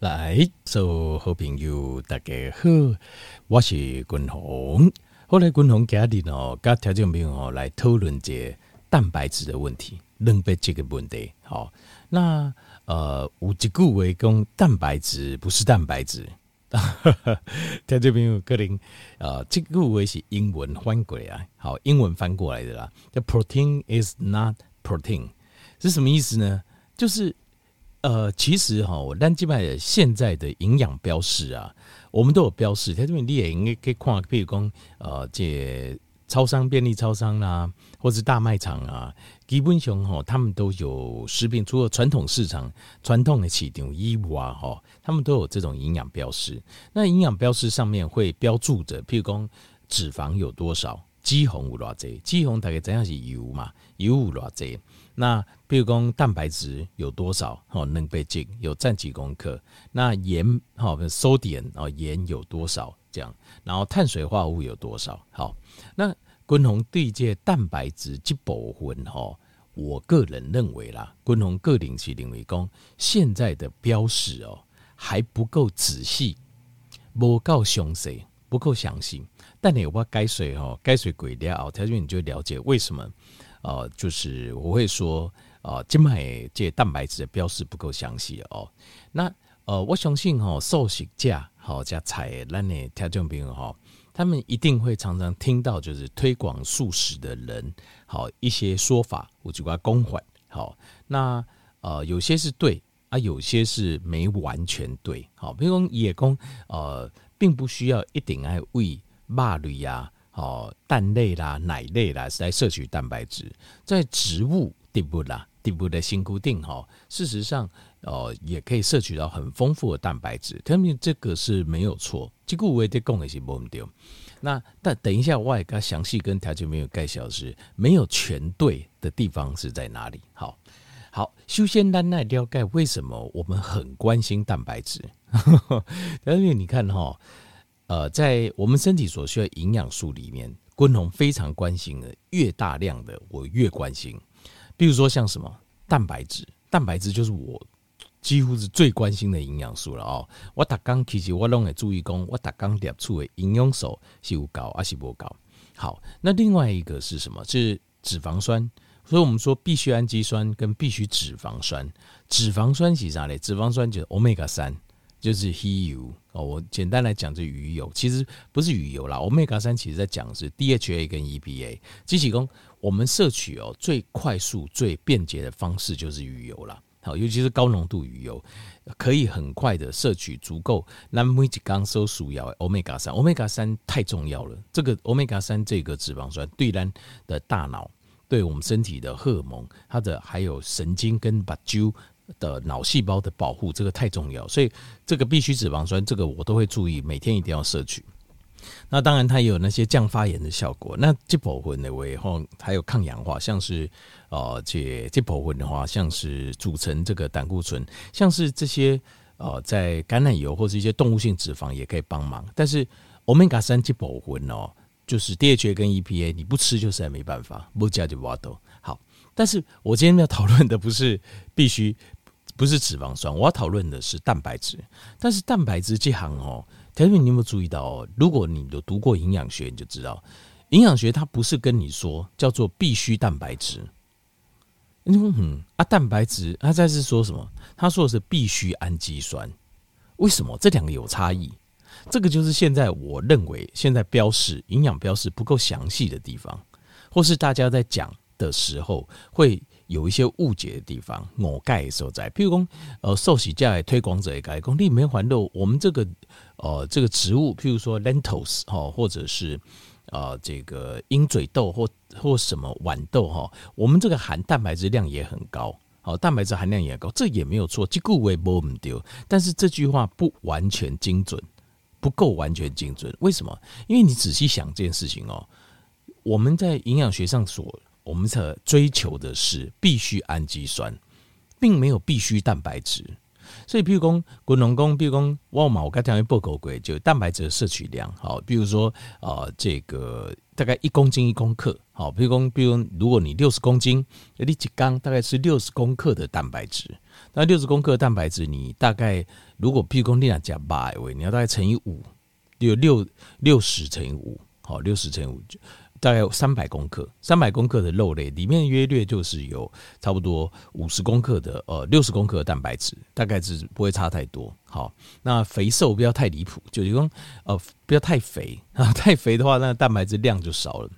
来，所有好朋友大家好，我是君鸿。后来君鸿家里呢，跟听众朋友来讨论这蛋白质的问题，蛋白质的问题。好，那呃，有一句话讲蛋白质不是蛋白质，听众朋友可能呃，这句话是英文翻过来，好，英文翻过来的啦。叫 protein is not protein，是什么意思呢？就是。呃，其实哈，我单基本现在的营养标示啊，我们都有标示。它这边你也应该可以看，比如讲，呃，这超商、便利超商啊，或是大卖场啊，基本上哈，他们都有食品。除了传统市场、传统的市场以外哈，他们都有这种营养标示。那营养标示上面会标注着，譬如讲脂肪有多少，肌红有多少，肌红大概怎样是油嘛，油有多少。那比如讲蛋白质有多少？哦，能被进有占几公克？那盐好，sodium 哦，盐有多少？这样，然后碳水化合物有多少？好，那均衡对这蛋白质这部分哈，我个人认为啦，均衡个人是认为讲现在的标示哦还不够仔细，不够详细，不够详细。但你我改水哦，改水鬼料，条件你就了解为什么。呃，就是我会说，呃，今麦这蛋白质的标示不够详细哦。那呃，我相信哈，素食家好加菜那的听众朋友哈，他们一定会常常听到，就是推广素食的人好一些说法，我就把它公缓好。那呃，有些是对啊，有些是没完全对。好，比如说野公呃，并不需要一定爱喂肉类呀。哦，蛋类啦、奶类啦，是来摄取蛋白质，在植物底部啦、底部的新固定哈，事实上哦，也可以摄取到很丰富的蛋白质。他们这个是没有错，这个我也得讲的是没对。那但等一下，我也该详细跟条件没有介绍是没有全对的地方是在哪里？好，好，修仙丹奈了解为什么我们很关心蛋白质？因为你看哈。呃，在我们身体所需要营养素里面，均衡非常关心的，越大量的我越关心。比如说像什么蛋白质，蛋白质就是我几乎是最关心的营养素了哦。我打刚其实我拢会注意讲，我打刚列出的营养素是有高还是不高。好，那另外一个是什么？是脂肪酸。所以我们说必需氨基酸跟必需脂肪酸。脂肪酸是啥嘞？脂肪酸就是欧米伽三。就是鱼油哦，我简单来讲，这鱼油其实不是鱼油啦。欧米伽三其实在讲是 DHA 跟 EPA。机器工，我们摄取哦最快速、最便捷的方式就是鱼油啦。好，尤其是高浓度鱼油，可以很快的摄取足够。那每几刚收鼠药欧米伽三，欧米伽三太重要了。这个欧米伽三这个脂肪酸对人的大脑，对我们身体的荷尔蒙，它的还有神经跟把揪。的脑细胞的保护，这个太重要，所以这个必需脂肪酸，这个我都会注意，每天一定要摄取。那当然，它也有那些降发炎的效果。那这部分的为后还有抗氧化，像是呃，这这部分的话，像是组成这个胆固醇，像是这些呃，在橄榄油或是一些动物性脂肪也可以帮忙。但是欧米伽三这部分哦，就是 DHA 跟 EPA，你不吃就是还没办法，不加就挖豆。好，但是我今天要讨论的不是必须。不是脂肪酸，我要讨论的是蛋白质。但是蛋白质这行哦，条你有没有注意到哦？如果你有读过营养学，你就知道，营养学它不是跟你说叫做必须蛋白质。你说嗯啊，蛋白质它在是说什么？他说的是必须氨基酸。为什么这两个有差异？这个就是现在我认为现在标示营养标示不够详细的地方，或是大家在讲的时候会。有一些误解的地方，我盖所在。譬如讲，呃，寿喜价推广者也改讲，你没环肉，我们这个呃这个植物，譬如说 lentils 哈，或者是呃这个鹰嘴豆或或什么豌豆哈，我们这个含蛋白质量也很高，好，蛋白质含量也高，这也没有错，这个我也不丢。但是这句话不完全精准，不够完全精准。为什么？因为你仔细想这件事情哦，我们在营养学上所我们所追求的是必需氨基酸，并没有必需蛋白质。所以，譬如说，滚龙宫，譬如讲，我嘛，我刚才报告过，就蛋白质的摄取量，好，比如说，呃，这个大概一公斤一公克，好，譬如讲，比如如果你六十公斤，你几缸大概是六十公克的蛋白质，那六十公克的蛋白质，你大概如果譬如说你俩加八位，你要大概乘以五，有六六十乘以五，好，六十乘以五就。大概有三百公克，三百公克的肉类里面约略就是有差不多五十公克的呃六十公克的蛋白质，大概是不会差太多。好，那肥瘦不要太离谱，就是说呃不要太肥啊，太肥的话那蛋白质量就少了。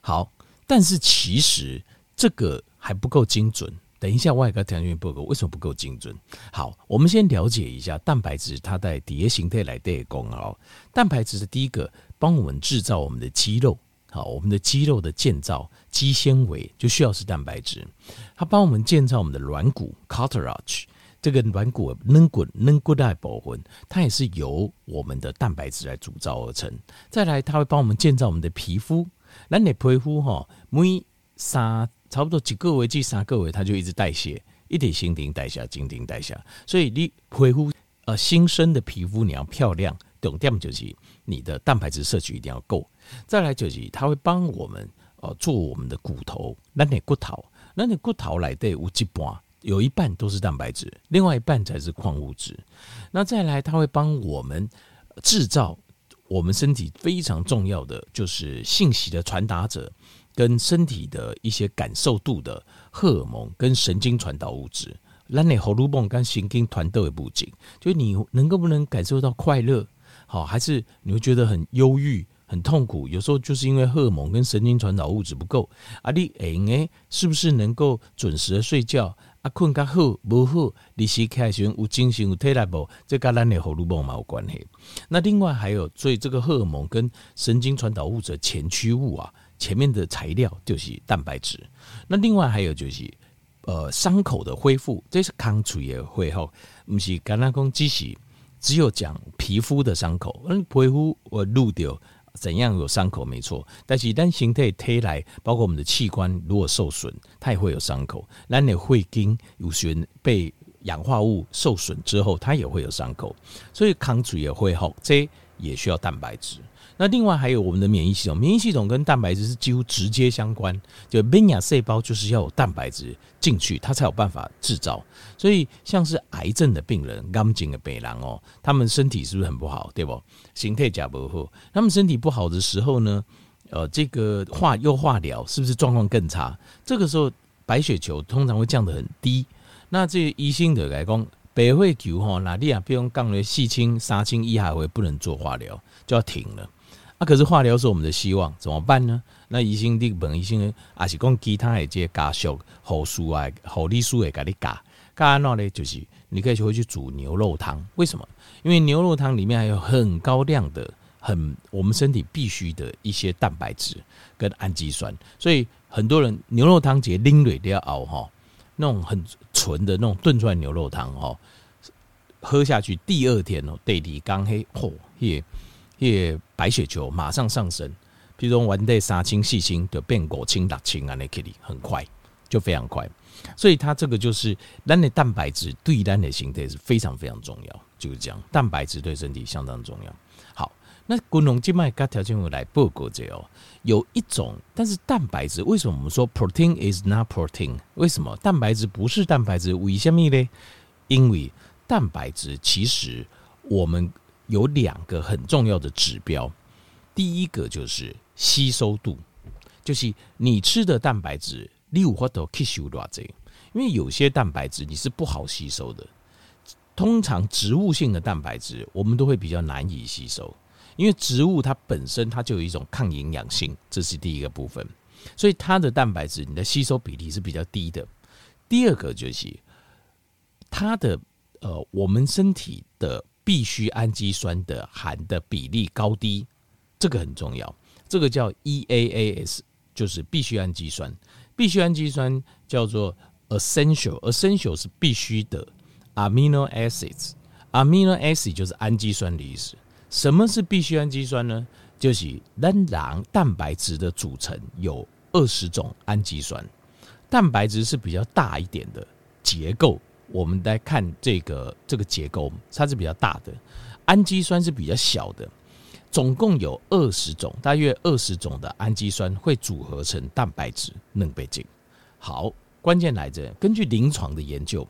好，但是其实这个还不够精准。等一下我也跟条件报告为什么不够精准？好，我们先了解一下蛋白质它在底下形态来的功哦。蛋白质的第一个帮我们制造我们的肌肉。好，我们的肌肉的建造，肌纤维就需要是蛋白质。它帮我们建造我们的软骨 （cartilage），这个软骨软骨软骨带保魂，它也是由我们的蛋白质来组造而成。再来，它会帮我们建造我们的皮肤。那你皮肤哈，每三差不多几个月至三个月，它就一直代谢，一点新陈代谢，新陈代谢。所以你皮肤呃新生的皮肤你要漂亮，重点就是你的蛋白质摄取一定要够。再来就是，它会帮我们呃做我们的骨头，那你骨头，那你骨头来的有一半，有一半都是蛋白质，另外一半才是矿物质。那再来，它会帮我们制造我们身体非常重要的，就是信息的传达者跟身体的一些感受度的荷尔蒙跟神经传导物质。那你荷尔蒙跟神经传导的不仅，就你能够不能感受到快乐，好，还是你会觉得很忧郁？很痛苦，有时候就是因为荷尔蒙跟神经传导物质不够。啊，你诶，是不是能够准时的睡觉？啊，困觉好不好？你是开始有精神有体力无？这跟咱的荷尔蒙嘛有关系。那另外还有，所以这个荷尔蒙跟神经传导物质前驱物啊，前面的材料就是蛋白质。那另外还有就是，呃，伤口的恢复，这是康处也会好，不是刚刚讲只是只有讲皮肤的伤口，嗯，皮肤我录掉。怎样有伤口没错，但是当形态推来，包括我们的器官如果受损，它也会有伤口。那你会经有损被氧化物受损之后，它也会有伤口。所以抗阻也会好，这也需要蛋白质。那另外还有我们的免疫系统，免疫系统跟蛋白质是几乎直接相关。就免疫细胞就是要有蛋白质进去，它才有办法制造。所以像是癌症的病人、癌症的病人哦，他们身体是不是很不好？对不？形态假不好，他们身体不好的时候呢，呃，这个化又化疗，是不是状况更差？这个时候白血球通常会降得很低。那这医生的来讲，白血球吼，哪里啊？比如讲的四千、三千以下会不能做化疗，就要停了。啊，可是化疗是我们的希望，怎么办呢？那医生的本医生呢，还是讲其他的这些家属、护士啊、护理师会给你加。加那呢，就是你可以回去煮牛肉汤。为什么？因为牛肉汤里面还有很高量的、很我们身体必须的一些蛋白质跟氨基酸，所以很多人牛肉汤直接拎水都要熬哈，那种很纯的那种炖出来牛肉汤哈，喝下去第二天哦，对你刚黑嚯耶。叶白血球马上上升，譬如说玩的三清细清就变五清六清啊，那可以很快，就非常快。所以它这个就是咱的蛋白质对咱的形态是非常非常重要，就是这样，蛋白质对身体相当重要。好，那滚龙静脉该条件我来报告这哦，有一种，但是蛋白质为什么我们说 protein is not protein？为什么蛋白质不是蛋白质？为什么呢？因为蛋白质其实我们。有两个很重要的指标，第一个就是吸收度，就是你吃的蛋白质，你有法度吸收多少？因为有些蛋白质你是不好吸收的，通常植物性的蛋白质我们都会比较难以吸收，因为植物它本身它就有一种抗营养性，这是第一个部分，所以它的蛋白质你的吸收比例是比较低的。第二个就是它的呃，我们身体的。必需氨基酸的含的比例高低，这个很重要。这个叫 EAAS，就是必需氨基酸。必需氨基酸叫做 essential，essential 是必须的 amino acids，amino acids 就是氨基酸的意思。什么是必需氨基酸呢？就是人蛋白质的组成有二十种氨基酸，蛋白质是比较大一点的结构。我们来看这个这个结构，它是比较大的，氨基酸是比较小的。总共有二十种，大约二十种的氨基酸会组合成蛋白质，能被进。好，关键来着，根据临床的研究，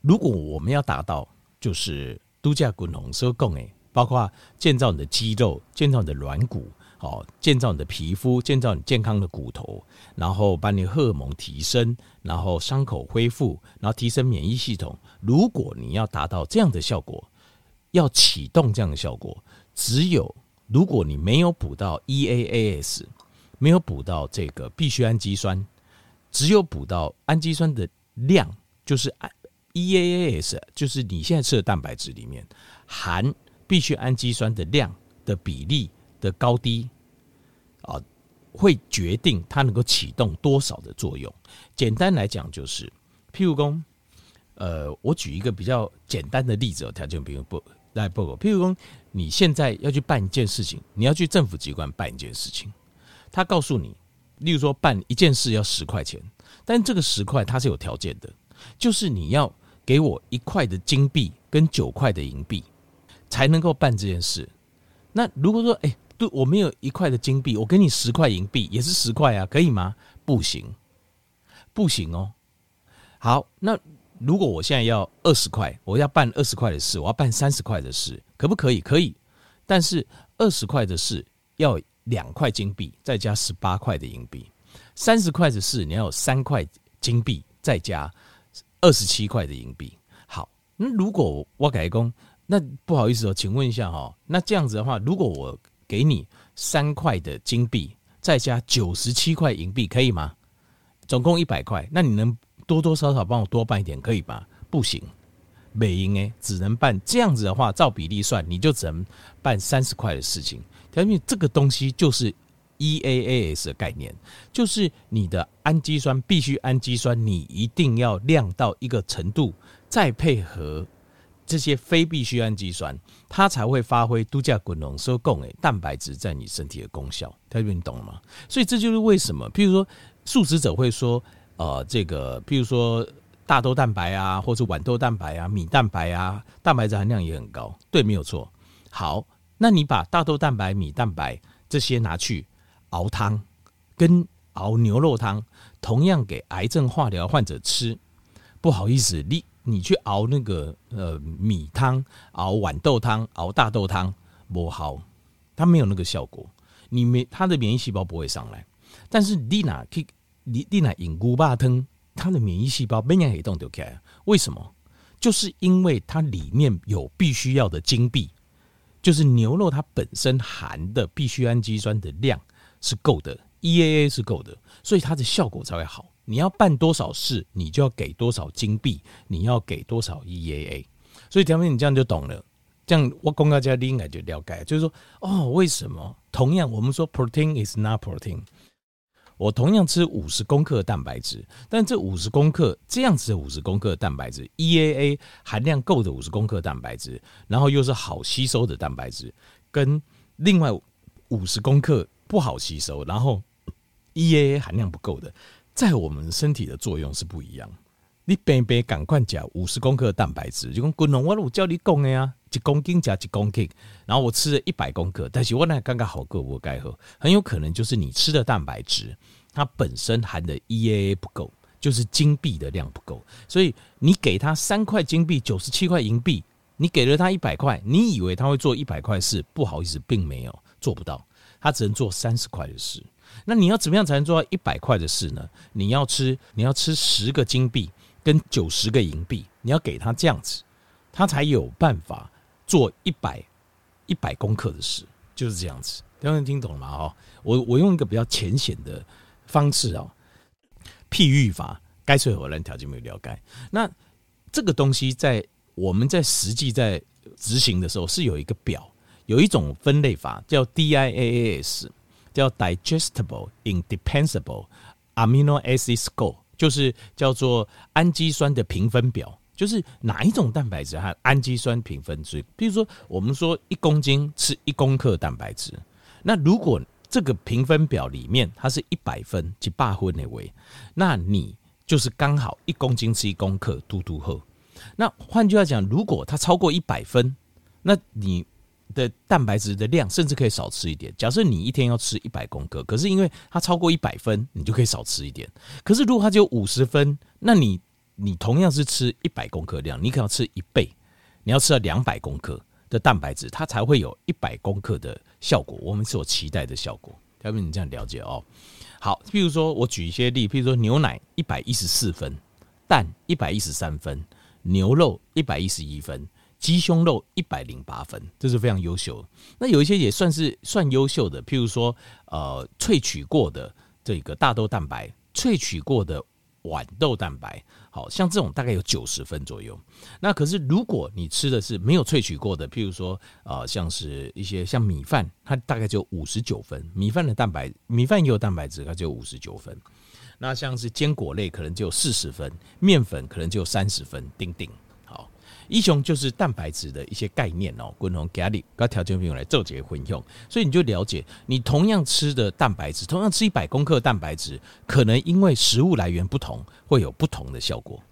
如果我们要达到就是度假滚红收供诶，包括建造你的肌肉、建造你的软骨，好，建造你的皮肤、建造你健康的骨头，然后把你荷尔蒙提升，然后伤口恢复，然后提升免疫系统。如果你要达到这样的效果，要启动这样的效果。只有如果你没有补到 EAAS，没有补到这个必需氨基酸，只有补到氨基酸的量，就是 EAAS，就是你现在吃的蛋白质里面含必需氨基酸的量的比例的高低啊，会决定它能够启动多少的作用。简单来讲，就是譬如说，呃，我举一个比较简单的例子，条件比如不。来不，譬如说，你现在要去办一件事情，你要去政府机关办一件事情，他告诉你，例如说办一件事要十块钱，但这个十块它是有条件的，就是你要给我一块的金币跟九块的银币，才能够办这件事。那如果说，哎，对我没有一块的金币，我给你十块银币，也是十块啊，可以吗？不行，不行哦。好，那。如果我现在要二十块，我要办二十块的事，我要办三十块的事，可不可以？可以，但是二十块的事要两块金币，再加十八块的银币；三十块的事你要有三块金币，再加二十七块的银币。好，那如果我改工，那不好意思哦，请问一下哈，那这样子的话，如果我给你三块的金币，再加九十七块银币，可以吗？总共一百块，那你能？多多少少帮我多办一点可以吧？不行，美英哎，只能办这样子的话，照比例算，你就只能办三十块的事情。因为这个东西就是 EAAS 的概念，就是你的氨基酸必须氨基酸，你一定要量到一个程度，再配合这些非必需氨基酸，它才会发挥度假滚龙收供诶蛋白质在你身体的功效。特别你懂了吗？所以这就是为什么，譬如说素食者会说。呃，这个，比如说大豆蛋白啊，或者豌豆蛋白啊，米蛋白啊，蛋白质含量也很高，对，没有错。好，那你把大豆蛋白、米蛋白这些拿去熬汤，跟熬牛肉汤，同样给癌症化疗患者吃，不好意思，你你去熬那个呃米汤、熬豌豆汤、熬大豆汤，不好，它没有那个效果，你没它的免疫细胞不会上来，但是你拿去。你你那饮牛肉汤，它的免疫细胞没人黑洞就开，为什么？就是因为它里面有必须要的金币，就是牛肉它本身含的必需氨基酸的量是够的，EAA 是够的，所以它的效果才会好。你要办多少事，你就要给多少金币，你要给多少 EAA。所以条明，你这样就懂了。这样我公告家你应该就了解，就是说哦，为什么？同样我们说 protein is not protein。我同样吃五十公克的蛋白质，但这五十公克这样子的五十公克的蛋白质，EAA 含量够的五十公克蛋白质，然后又是好吸收的蛋白质，跟另外五十公克不好吸收，然后 EAA 含量不够的，在我们身体的作用是不一样。你别别赶快加五十公克蛋白质，就跟滚龙我我教你讲的呀。一公斤加一公斤，然后我吃了一百公克，但是我那刚刚好够我该喝，很有可能就是你吃的蛋白质，它本身含的 EAA 不够，就是金币的量不够，所以你给他三块金币，九十七块银币，你给了他一百块，你以为他会做一百块事，不好意思，并没有做不到，他只能做三十块的事。那你要怎么样才能做到一百块的事呢？你要吃，你要吃十个金币跟九十个银币，你要给他这样子，他才有办法。做一百一百公克的事，就是这样子。刚刚听懂了吗？哦，我我用一个比较浅显的方式哦，譬喻法，该说我来条件没有了解。那这个东西在我们在实际在执行的时候是有一个表，有一种分类法叫 DIAAS，叫 Digestible Indispensable Amino Acid Score，就是叫做氨基酸的评分表。就是哪一种蛋白质和氨基酸评分制？比如说，我们说一公斤吃一公克蛋白质，那如果这个评分表里面它是一百分，即八分的位，那你就是刚好一公斤吃一公克，嘟嘟喝。那换句话讲，如果它超过一百分，那你的蛋白质的量甚至可以少吃一点。假设你一天要吃一百公克，可是因为它超过一百分，你就可以少吃一点。可是如果它只有五十分，那你你同样是吃一百公克量，你可能吃一倍，你要吃到两百公克的蛋白质，它才会有一百公克的效果，我们所期待的效果。要不你这样了解哦。好，譬如说我举一些例，譬如说牛奶一百一十四分，蛋一百一十三分，牛肉一百一十一分，鸡胸肉一百零八分，这是非常优秀。那有一些也算是算优秀的，譬如说呃萃取过的这个大豆蛋白，萃取过的。豌豆蛋白，好像这种大概有九十分左右。那可是如果你吃的是没有萃取过的，譬如说，呃，像是一些像米饭，它大概就五十九分。米饭的蛋白，米饭也有蛋白质，它就五十九分。那像是坚果类，可能就四十分；面粉可能就三十分。顶顶。一雄就是蛋白质的一些概念哦，共同给你跟条件朋友来做这些混用，所以你就了解，你同样吃的蛋白质，同样吃一百公克蛋白质，可能因为食物来源不同，会有不同的效果。